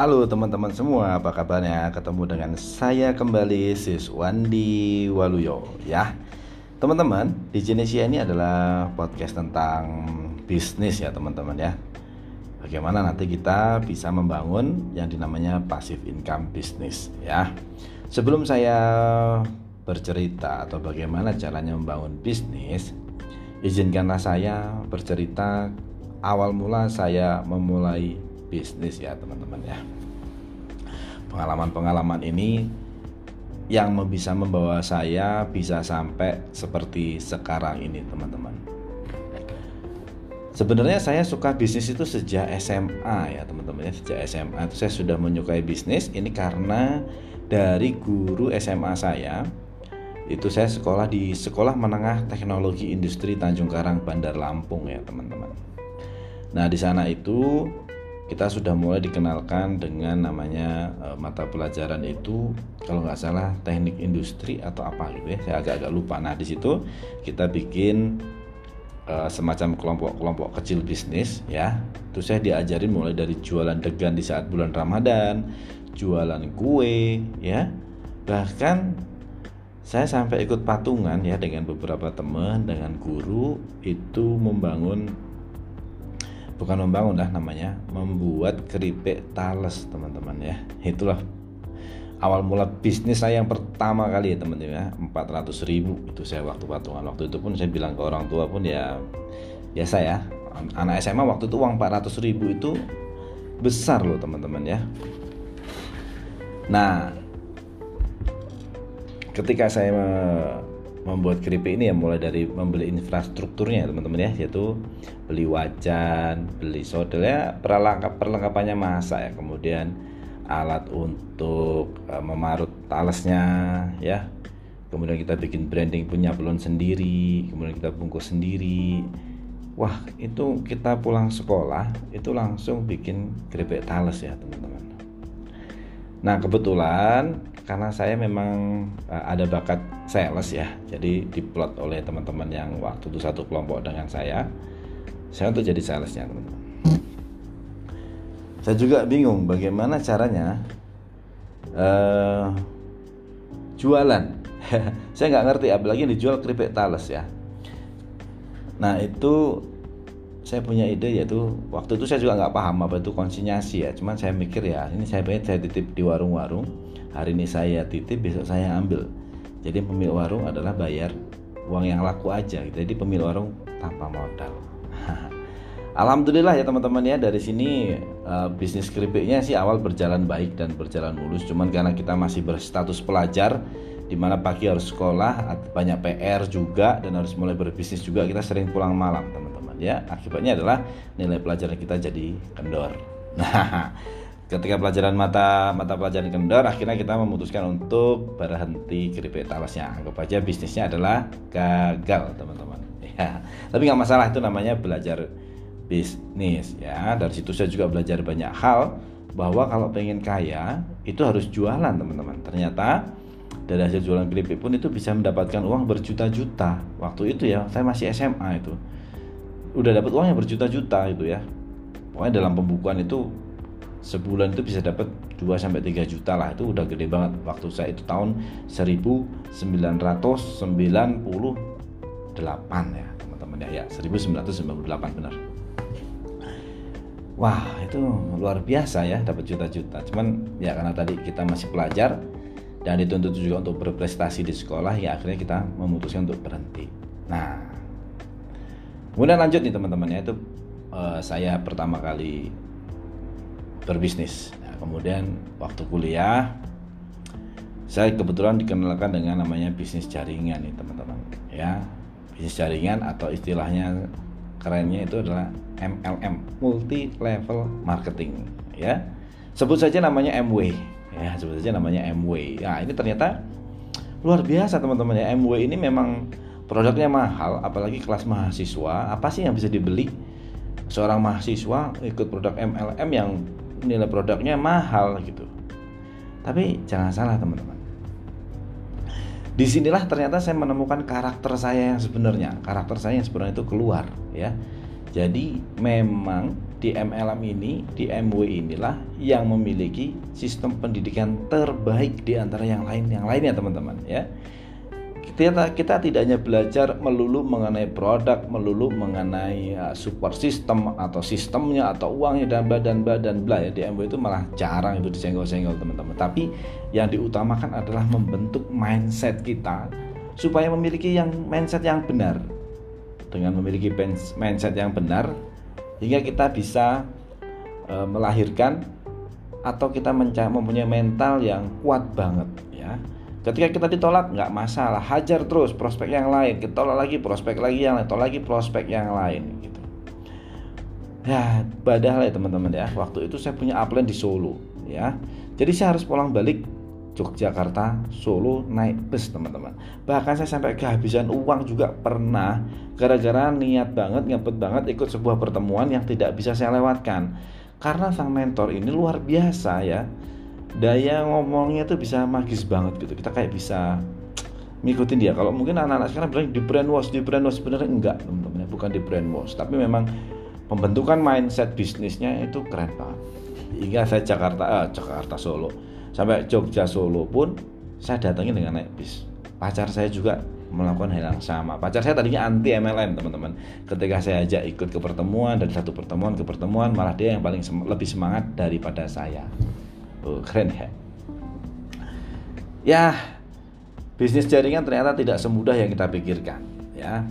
Halo teman-teman semua, apa kabarnya? Ketemu dengan saya kembali Siswandi Waluyo ya. Teman-teman, di Genesia ini adalah podcast tentang bisnis ya teman-teman ya. Bagaimana nanti kita bisa membangun yang dinamanya passive income bisnis ya. Sebelum saya bercerita atau bagaimana caranya membangun bisnis, izinkanlah saya bercerita awal mula saya memulai bisnis ya teman-teman ya. Pengalaman-pengalaman ini yang bisa membawa saya bisa sampai seperti sekarang ini teman-teman. Sebenarnya saya suka bisnis itu sejak SMA ya teman-teman ya. Sejak SMA itu saya sudah menyukai bisnis. Ini karena dari guru SMA saya itu saya sekolah di Sekolah Menengah Teknologi Industri Tanjung Karang Bandar Lampung ya teman-teman. Nah di sana itu kita sudah mulai dikenalkan dengan namanya e, mata pelajaran itu kalau nggak salah teknik industri atau apa gitu ya. Saya agak-agak lupa. Nah di situ kita bikin e, semacam kelompok-kelompok kecil bisnis ya. Itu saya diajarin mulai dari jualan degan di saat bulan Ramadan jualan kue ya. Bahkan saya sampai ikut patungan ya dengan beberapa teman dengan guru itu membangun bukan membangun lah namanya membuat keripik tales teman-teman ya. Itulah awal mula bisnis saya yang pertama kali ya teman-teman ya. 400 ribu itu saya waktu patungan waktu itu pun saya bilang ke orang tua pun ya biasa ya. Anak SMA waktu itu uang 400 ribu itu besar loh teman-teman ya. Nah ketika saya membuat keripik ini ya mulai dari membeli infrastrukturnya teman-teman ya yaitu beli wajan, beli sodel ya perlengkap perlengkapannya masak ya. Kemudian alat untuk uh, memarut talesnya ya. Kemudian kita bikin branding punya belon sendiri kemudian kita bungkus sendiri. Wah itu kita pulang sekolah itu langsung bikin keripik tales ya teman-teman. Nah kebetulan karena saya memang uh, ada bakat sales ya. Jadi diplot oleh teman-teman yang waktu itu satu kelompok dengan saya. Saya untuk jadi salesnya teman-teman. Saya juga bingung bagaimana caranya uh, jualan. Saya nggak ngerti apalagi yang dijual keripik tales ya. Nah itu saya punya ide yaitu waktu itu saya juga nggak paham apa itu konsinyasi ya. Cuman saya mikir ya ini saya pengen saya titip di warung-warung hari ini saya titip besok saya ambil. Jadi pemilik warung adalah bayar uang yang laku aja. Jadi pemilik warung tanpa modal. Alhamdulillah ya teman-teman ya dari sini uh, bisnis keripiknya sih awal berjalan baik dan berjalan mulus. Cuman karena kita masih berstatus pelajar di mana pagi harus sekolah banyak PR juga dan harus mulai berbisnis juga kita sering pulang malam teman-teman ya. Akibatnya adalah nilai pelajaran kita jadi kendor. Nah ketika pelajaran mata mata pelajaran kendor akhirnya kita memutuskan untuk berhenti keripik talasnya anggap aja bisnisnya adalah gagal teman-teman. Ya tapi nggak masalah itu namanya belajar bisnis ya. Dari situ saya juga belajar banyak hal bahwa kalau pengen kaya itu harus jualan teman-teman. Ternyata dari hasil jualan keripik pun itu bisa mendapatkan uang berjuta-juta. Waktu itu ya saya masih SMA itu. Udah dapat uangnya berjuta-juta itu ya. Pokoknya dalam pembukuan itu sebulan itu bisa dapat 2 sampai 3 juta lah. Itu udah gede banget. Waktu saya itu tahun 1998 ya teman-teman ya. Ya 1998 benar. Wah itu luar biasa ya dapat juta-juta. Cuman ya karena tadi kita masih pelajar dan dituntut juga untuk berprestasi di sekolah ya akhirnya kita memutuskan untuk berhenti. Nah kemudian lanjut nih teman-teman ya. Itu uh, saya pertama kali berbisnis. Nah, kemudian waktu kuliah saya kebetulan dikenalkan dengan namanya bisnis jaringan nih teman-teman. Ya bisnis jaringan atau istilahnya kerennya itu adalah MLM multi level marketing. Ya sebut saja namanya MW ya sebut saja namanya MW ya ini ternyata luar biasa teman-teman. Ya MW ini memang produknya mahal apalagi kelas mahasiswa. Apa sih yang bisa dibeli? Seorang mahasiswa ikut produk MLM yang nilai produknya mahal gitu. Tapi jangan salah teman-teman. Di sinilah ternyata saya menemukan karakter saya yang sebenarnya. Karakter saya yang sebenarnya itu keluar ya. Jadi memang di MLM ini, di MW inilah yang memiliki sistem pendidikan terbaik di antara yang lain yang lainnya teman-teman ya. Kita, kita tidak hanya belajar melulu mengenai produk, melulu mengenai uh, support system atau sistemnya atau uangnya dan badan badan bla ya di MW itu malah jarang itu disenggol-senggol teman-teman. Tapi yang diutamakan adalah membentuk mindset kita supaya memiliki yang mindset yang benar. Dengan memiliki mindset yang benar, hingga kita bisa e, melahirkan atau kita mempunyai mental yang kuat banget ya ketika kita ditolak nggak masalah. Hajar terus prospek yang lain. Kita tolak lagi prospek lagi yang lain. Tolak lagi prospek yang lain gitu. Ya padahal ya teman-teman ya. Waktu itu saya punya upline di Solo ya. Jadi saya harus pulang balik Yogyakarta, Solo naik bus teman-teman. Bahkan saya sampai kehabisan uang juga pernah. Gara-gara niat banget, ngebet banget ikut sebuah pertemuan yang tidak bisa saya lewatkan. Karena sang mentor ini luar biasa ya. Daya ngomongnya tuh bisa magis banget gitu. Kita kayak bisa ngikutin dia. Kalau mungkin anak-anak sekarang bilang di brainwash, di brainwash. Sebenarnya enggak teman-teman, bukan di brainwash, tapi memang pembentukan mindset bisnisnya itu keren banget. Hingga saya Jakarta, eh, Jakarta Solo. Sampai Jogja Solo pun saya datangin dengan naik bis. Pacar saya juga melakukan hal yang sama. Pacar saya tadinya anti MLM teman-teman. Ketika saya ajak ikut ke pertemuan dari satu pertemuan ke pertemuan malah dia yang paling sem lebih semangat daripada saya keren ya. Ya bisnis jaringan ternyata tidak semudah yang kita pikirkan ya.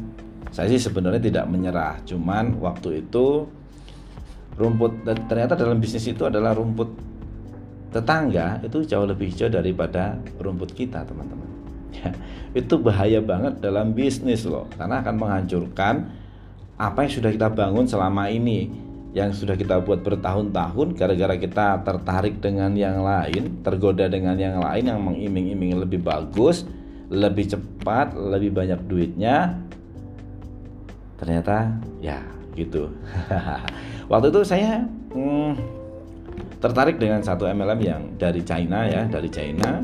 Saya sih sebenarnya tidak menyerah cuman waktu itu rumput ternyata dalam bisnis itu adalah rumput tetangga itu jauh lebih hijau daripada rumput kita teman-teman. Ya, itu bahaya banget dalam bisnis loh karena akan menghancurkan apa yang sudah kita bangun selama ini yang sudah kita buat bertahun-tahun gara-gara kita tertarik dengan yang lain tergoda dengan yang lain yang mengiming-iming lebih bagus lebih cepat lebih banyak duitnya ternyata ya gitu waktu itu saya hmm, tertarik dengan satu MLM yang dari China ya, dari China.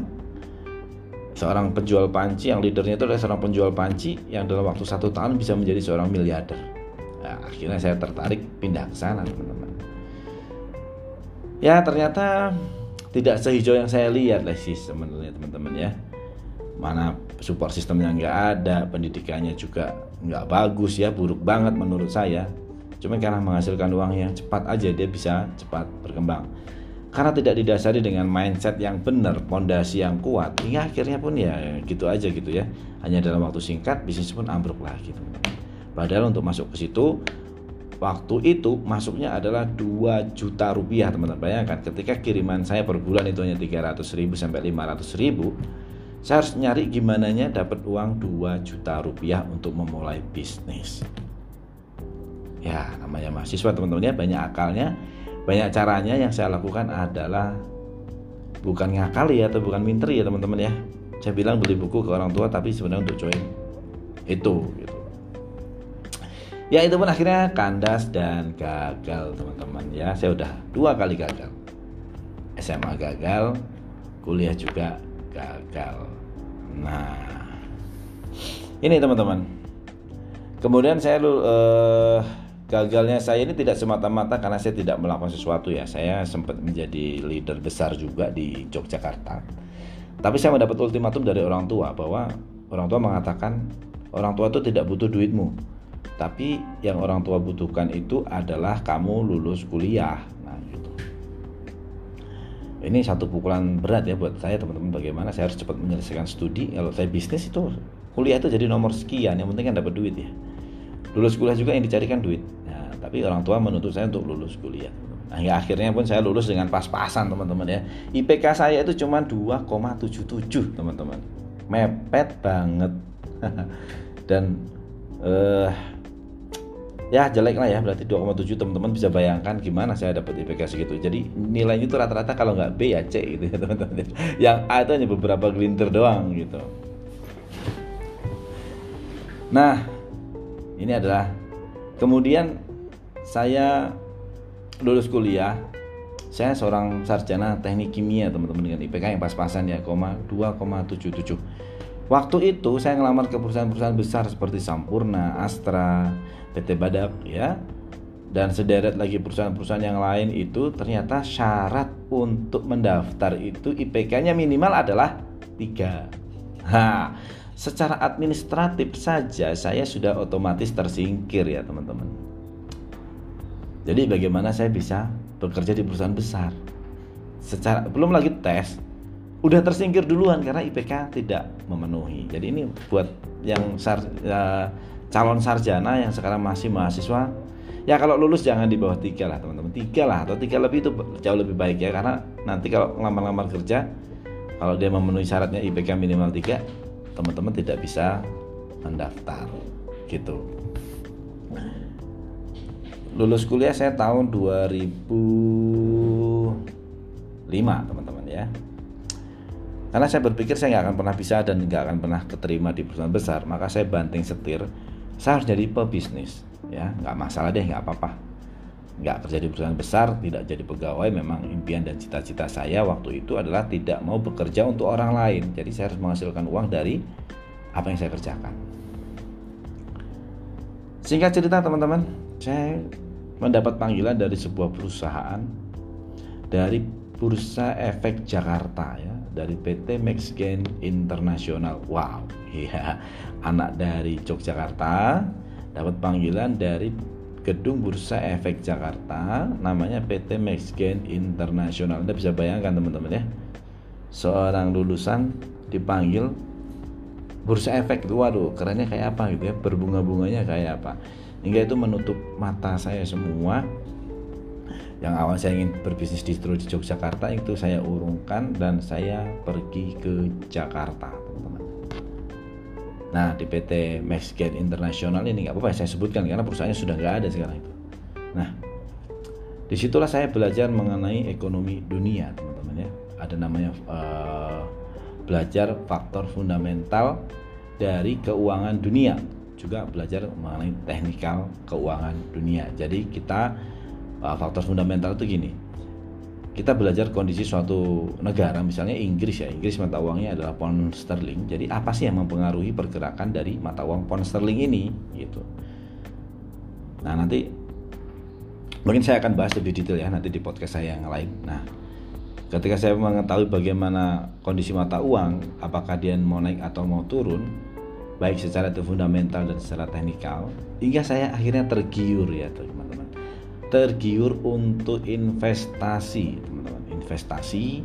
Seorang penjual panci yang leadernya itu adalah seorang penjual panci yang dalam waktu satu tahun bisa menjadi seorang miliarder. Nah, akhirnya saya tertarik pindah ke sana teman-teman. Ya ternyata tidak sehijau yang saya lihat lah sih sebenarnya teman-teman ya. Mana support sistemnya nggak ada, pendidikannya juga nggak bagus ya, buruk banget menurut saya Cuma karena menghasilkan uang yang cepat aja dia bisa cepat berkembang. Karena tidak didasari dengan mindset yang benar, pondasi yang kuat, hingga akhirnya pun ya gitu aja gitu ya. Hanya dalam waktu singkat bisnis pun ambruk lagi. Gitu. Padahal untuk masuk ke situ waktu itu masuknya adalah 2 juta rupiah teman-teman. Bayangkan ketika kiriman saya per bulan itu hanya 300 ribu sampai 500 ribu saya harus nyari gimana nya dapat uang 2 juta rupiah untuk memulai bisnis. Ya namanya mahasiswa teman-teman ya. Banyak akalnya banyak caranya yang saya lakukan adalah bukan ngakali ya atau bukan minter ya teman-teman ya. Saya bilang beli buku ke orang tua tapi sebenarnya untuk join. Itu gitu ya itu pun akhirnya kandas dan gagal teman-teman ya saya udah dua kali gagal SMA gagal kuliah juga gagal nah ini teman-teman kemudian saya uh, gagalnya saya ini tidak semata-mata karena saya tidak melakukan sesuatu ya. Saya sempat menjadi leader besar juga di Yogyakarta. Tapi saya mendapat ultimatum dari orang tua bahwa orang tua mengatakan orang tua itu tidak butuh duitmu. Tapi yang orang tua butuhkan itu adalah kamu lulus kuliah. Nah, gitu. Ini satu pukulan berat ya buat saya teman-teman. Bagaimana saya harus cepat menyelesaikan studi. Kalau saya bisnis itu kuliah itu jadi nomor sekian, yang penting kan dapat duit ya. Lulus kuliah juga yang dicarikan duit. Nah, tapi orang tua menuntut saya untuk lulus kuliah. Nah, hingga akhirnya pun saya lulus dengan pas-pasan teman-teman ya. IPK saya itu cuma 2,77 teman-teman. Mepet banget. Dan uh, ya jelek lah ya. Berarti 2,7 teman-teman bisa bayangkan gimana saya dapat IPK segitu jadi nilainya itu rata-rata kalau nggak B ya C gitu ya teman-teman. Yang A itu hanya beberapa gelintir doang gitu. Nah ini adalah kemudian saya lulus kuliah saya seorang sarjana teknik kimia teman-teman dengan IPK yang pas-pasan ya, 2,77. Waktu itu saya ngelamar ke perusahaan-perusahaan besar seperti Sampurna, Astra, PT Badak ya. dan sederet lagi perusahaan-perusahaan yang lain itu ternyata syarat untuk mendaftar itu IPK-nya minimal adalah 3. Nah, secara administratif saja saya sudah otomatis tersingkir ya teman-teman. Jadi bagaimana saya bisa bekerja di perusahaan besar? Secara belum lagi tes, udah tersingkir duluan karena IPK tidak memenuhi. Jadi ini buat yang sar, ya, calon sarjana yang sekarang masih mahasiswa ya kalau lulus jangan di bawah tiga lah teman-teman. Tiga lah atau tiga lebih itu jauh lebih baik ya karena nanti kalau ngelamar-lamar kerja kalau dia memenuhi syaratnya IPK minimal tiga teman-teman tidak bisa mendaftar gitu. Lulus kuliah saya tahun 2005 teman-teman ya karena saya berpikir saya nggak akan pernah bisa dan nggak akan pernah keterima di perusahaan besar maka saya banting setir. Saya harus jadi pebisnis ya. Nggak masalah deh nggak apa-apa. Nggak kerja di perusahaan besar tidak jadi pegawai memang impian dan cita-cita saya waktu itu adalah tidak mau bekerja untuk orang lain. Jadi saya harus menghasilkan uang dari apa yang saya kerjakan. Singkat cerita teman-teman saya mendapat panggilan dari sebuah perusahaan dari Bursa Efek Jakarta ya dari PT Maxgain Internasional. Wow iya. Anak dari Yogyakarta dapat panggilan dari gedung Bursa Efek Jakarta namanya PT Maxgain Internasional. Anda bisa bayangkan teman-teman ya. Seorang lulusan dipanggil Bursa Efek itu waduh kerennya kayak apa gitu ya? Berbunga-bunganya kayak apa? Hingga itu menutup mata saya semua yang awal saya ingin berbisnis distro di Yogyakarta itu saya urungkan dan saya pergi ke Jakarta Nah di PT Maxgain Internasional ini nggak apa-apa saya sebutkan karena perusahaannya sudah nggak ada sekarang itu. Nah di situlah saya belajar mengenai ekonomi dunia teman-teman ya. Ada namanya uh, belajar faktor fundamental dari keuangan dunia juga belajar mengenai teknikal keuangan dunia. Jadi kita uh, faktor fundamental itu gini. Kita belajar kondisi suatu negara misalnya Inggris ya. Inggris mata uangnya adalah pound sterling. Jadi apa sih yang mempengaruhi pergerakan dari mata uang pound sterling ini? Gitu. Nah nanti mungkin saya akan bahas lebih detail ya nanti di podcast saya yang lain. Nah ketika saya mengetahui bagaimana kondisi mata uang apakah dia mau naik atau mau turun baik secara fundamental dan secara teknikal hingga saya akhirnya tergiur ya teman-teman tergiur untuk investasi teman-teman. Investasi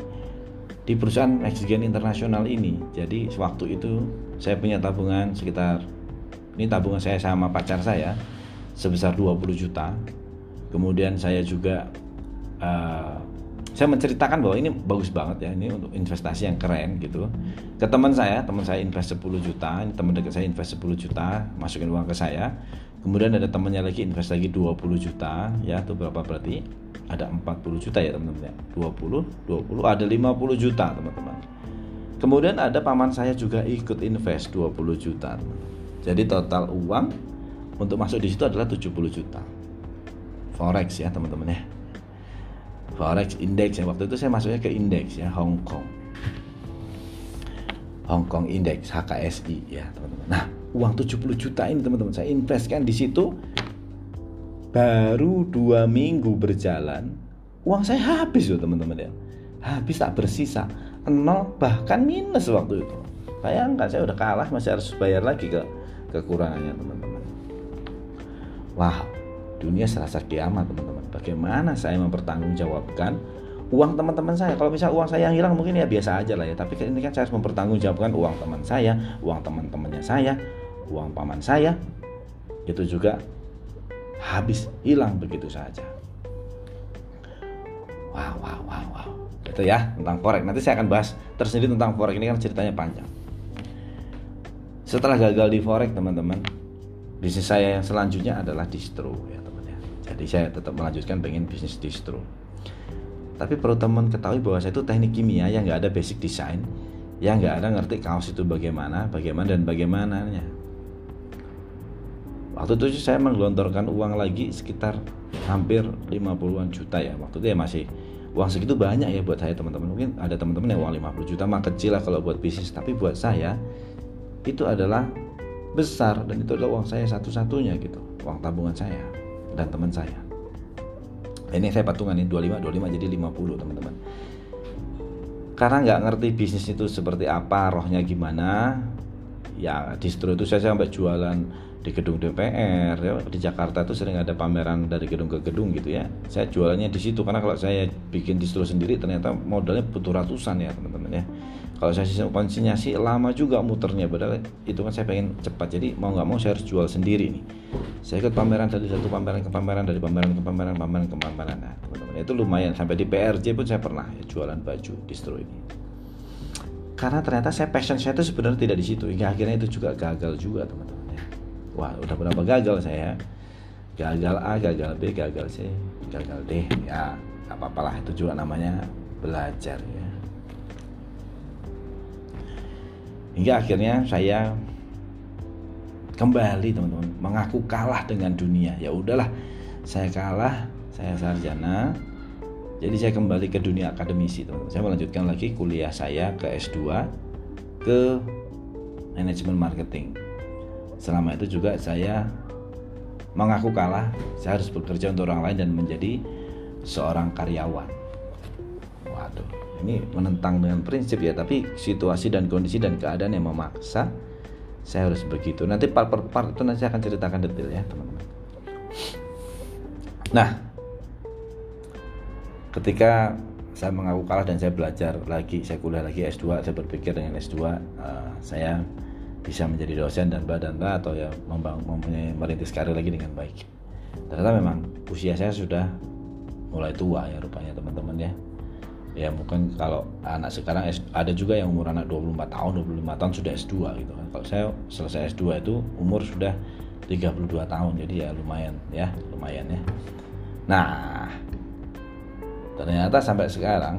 di perusahaan Oksigen Internasional ini. Jadi waktu itu saya punya tabungan sekitar ini tabungan saya sama pacar saya sebesar 20 juta. Kemudian saya juga uh, saya menceritakan bahwa ini bagus banget ya ini untuk investasi yang keren gitu. Ke teman saya teman saya invest 10 juta teman dekat saya invest 10 juta masukin uang ke saya kemudian ada temannya lagi invest lagi 20 juta ya itu berapa berarti? Ada 40 juta ya teman-teman ya. 20 20 ada 50 juta teman-teman. Kemudian ada paman saya juga ikut invest 20 juta jadi total uang untuk masuk di situ adalah 70 juta. Forex ya teman-teman ya. Forex index ya. Waktu itu saya masuknya ke indeks ya Hong Kong. Hong Kong Index HKSI ya teman-teman. Nah uang 70 juta ini teman-teman. Saya investkan di situ. Baru dua minggu berjalan uang saya habis loh teman-teman ya. Habis tak bersisa. Nol bahkan minus waktu itu. Bayangkan saya udah kalah masih harus bayar lagi ke kekurangannya teman-teman. Wow dunia serasa kiamat teman-teman. Bagaimana saya mempertanggungjawabkan uang teman-teman saya? Kalau misal uang saya yang hilang mungkin ya biasa aja lah ya. Tapi ini kan saya harus mempertanggungjawabkan uang teman saya uang teman-temannya saya uang paman saya itu juga habis hilang begitu saja. Wow, wow, wow, wow. Itu ya tentang forex. Nanti saya akan bahas tersendiri tentang forex ini kan ceritanya panjang. Setelah gagal di forex, teman-teman, bisnis saya yang selanjutnya adalah distro ya teman ya. Jadi saya tetap melanjutkan pengen bisnis distro. Tapi perlu teman ketahui bahwa saya itu teknik kimia yang nggak ada basic design, yang nggak ada ngerti kaos itu bagaimana, bagaimana dan bagaimananya waktu itu saya menggelontorkan uang lagi sekitar hampir 50-an juta ya. Waktu itu ya masih uang segitu banyak ya buat saya teman-teman. Mungkin ada teman-teman yang uang 50 juta mah kecil lah kalau buat bisnis. Tapi buat saya itu adalah besar dan itu adalah uang saya satu-satunya gitu. Uang tabungan saya dan teman saya. Ini saya patungan ini 25 25 jadi 50 teman-teman. Karena nggak ngerti bisnis itu seperti apa rohnya gimana ya distro itu saya sampai jualan di gedung DPR ya. di Jakarta itu sering ada pameran dari gedung ke gedung gitu ya. Saya jualannya di situ karena kalau saya bikin distro sendiri ternyata modalnya butuh ratusan ya teman-teman ya. Kalau saya konsinyasi lama juga muternya padahal itu kan saya pengen cepat. Jadi mau nggak mau saya harus jual sendiri nih. Saya ikut pameran dari satu pameran ke pameran dari pameran ke pameran pameran ke pameran. Nah teman-teman itu lumayan. Sampai di PRJ pun saya pernah ya, jualan baju distro ini. Karena ternyata saya passion saya itu sebenarnya tidak di situ hingga akhirnya itu juga gagal juga teman-teman wah udah berapa gagal saya? Gagal A gagal B gagal C gagal D. Ya nggak apa-apa lah itu juga namanya belajar ya. Hingga akhirnya saya kembali teman-teman mengaku kalah dengan dunia. Ya udahlah saya kalah saya sarjana. Jadi saya kembali ke dunia akademisi teman-teman. Saya melanjutkan lagi kuliah saya ke S2 ke manajemen marketing selama itu juga saya mengaku kalah. Saya harus bekerja untuk orang lain dan menjadi seorang karyawan. Waduh ini menentang dengan prinsip ya tapi situasi dan kondisi dan keadaan yang memaksa saya harus begitu. Nanti part per part itu nanti saya akan ceritakan detail ya teman-teman. Nah ketika saya mengaku kalah dan saya belajar lagi saya kuliah lagi S2 saya berpikir dengan S2 uh, eh, saya bisa menjadi dosen dan badan atau ya mempunyai merintis karir lagi dengan baik. Ternyata memang usia saya sudah mulai tua ya rupanya teman-teman ya. Ya mungkin kalau anak sekarang ada juga yang umur anak 24 tahun, 25 tahun sudah S2 gitu kan. Kalau saya selesai S2 itu umur sudah 32 tahun. Jadi ya lumayan ya, lumayan ya. Nah, ternyata sampai sekarang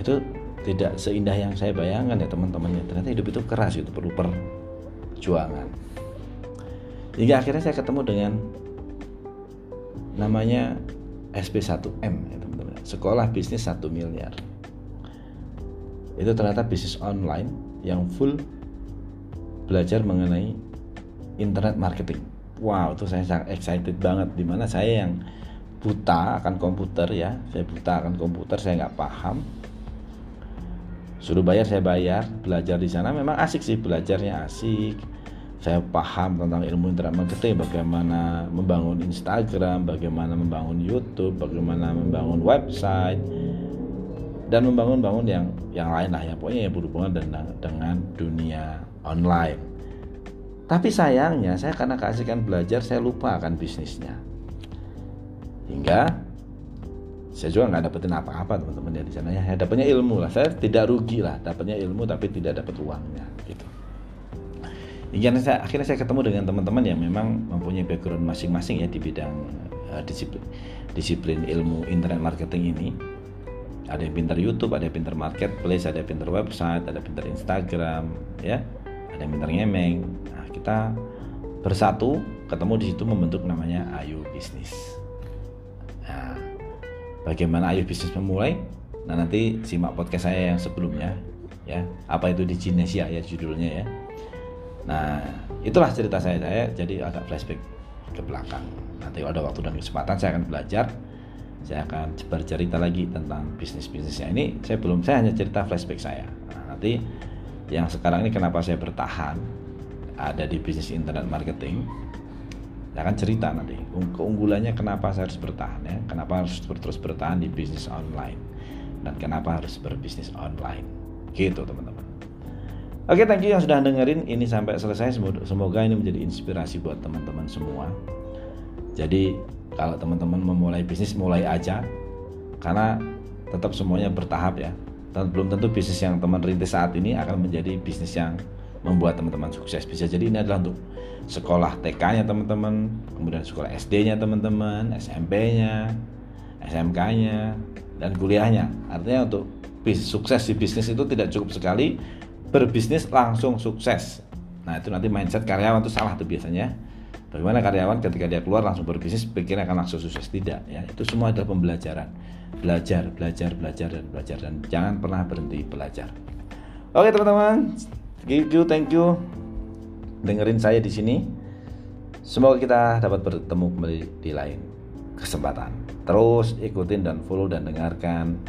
itu tidak seindah yang saya bayangkan ya teman-teman ya ternyata hidup itu keras itu perlu perjuangan. Hingga akhirnya saya ketemu dengan namanya SP1M ya teman-teman. Sekolah bisnis 1 miliar. Itu ternyata bisnis online yang full belajar mengenai internet marketing. Wow itu saya sangat excited banget. Di mana saya yang buta akan komputer ya. Saya buta akan komputer saya nggak paham suruh bayar saya bayar. Belajar di sana memang asik sih belajarnya asik. Saya paham tentang ilmu internet marketing bagaimana membangun Instagram bagaimana membangun YouTube bagaimana membangun website dan membangun-bangun yang yang lain lah ya pokoknya yang berhubungan dengan dengan dunia online. Tapi sayangnya saya karena keasikan belajar saya lupa akan bisnisnya. Hingga saya juga nggak dapetin apa-apa teman-teman ya di sana ya. Saya dapatnya ilmu lah. Saya tidak rugi lah dapatnya ilmu tapi tidak dapat uangnya gitu. Hingga saya, akhirnya saya ketemu dengan teman-teman yang memang mempunyai background masing-masing ya di bidang uh, disiplin disiplin ilmu internet marketing ini. Ada yang pintar YouTube, ada yang pintar marketplace, ada yang pintar website, ada yang pintar Instagram, ya, ada yang pintar ngemeng. Nah, kita bersatu ketemu di situ membentuk namanya Ayu Bisnis bagaimana ayo bisnis memulai. Nah nanti simak podcast saya yang sebelumnya ya. Apa itu di Genesia ya judulnya ya. Nah itulah cerita saya. Saya jadi agak flashback ke belakang. Nanti ada waktu dan kesempatan saya akan belajar. Saya akan bercerita lagi tentang bisnis bisnisnya ini saya belum saya hanya cerita flashback saya. Nah, nanti yang sekarang ini kenapa saya bertahan ada di bisnis internet marketing saya akan cerita nanti. Keunggulannya kenapa saya harus bertahan ya? Kenapa harus terus bertahan di bisnis online? Dan kenapa harus berbisnis online? Gitu teman-teman. Oke thank you yang sudah dengerin. Ini sampai selesai. Semoga ini menjadi inspirasi buat teman-teman semua. Jadi kalau teman-teman memulai bisnis mulai aja. Karena tetap semuanya bertahap ya. Dan belum tentu bisnis yang teman rintis saat ini akan menjadi bisnis yang membuat teman-teman sukses. Bisa jadi ini adalah untuk sekolah TK-nya teman-teman, kemudian sekolah SD-nya teman-teman, SMP-nya, SMK-nya, dan kuliahnya. Artinya untuk bis, sukses di bisnis itu tidak cukup sekali berbisnis langsung sukses. Nah itu nanti mindset karyawan itu salah tuh biasanya. Bagaimana karyawan ketika dia keluar langsung berbisnis pikirnya akan langsung sukses. Tidak ya. Itu semua adalah pembelajaran. Belajar belajar belajar dan belajar. Dan jangan pernah berhenti belajar. Oke teman-teman thank you thank you dengerin saya di sini. Semoga kita dapat bertemu kembali di lain kesempatan. Terus ikutin dan follow dan dengarkan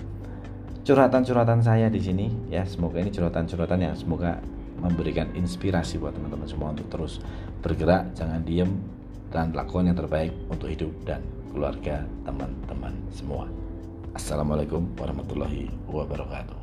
curhatan-curhatan saya di sini ya. Semoga ini curhatan-curhatan yang semoga memberikan inspirasi buat teman-teman semua untuk terus bergerak, jangan diem dan lakukan yang terbaik untuk hidup dan keluarga teman-teman semua. Assalamualaikum warahmatullahi wabarakatuh.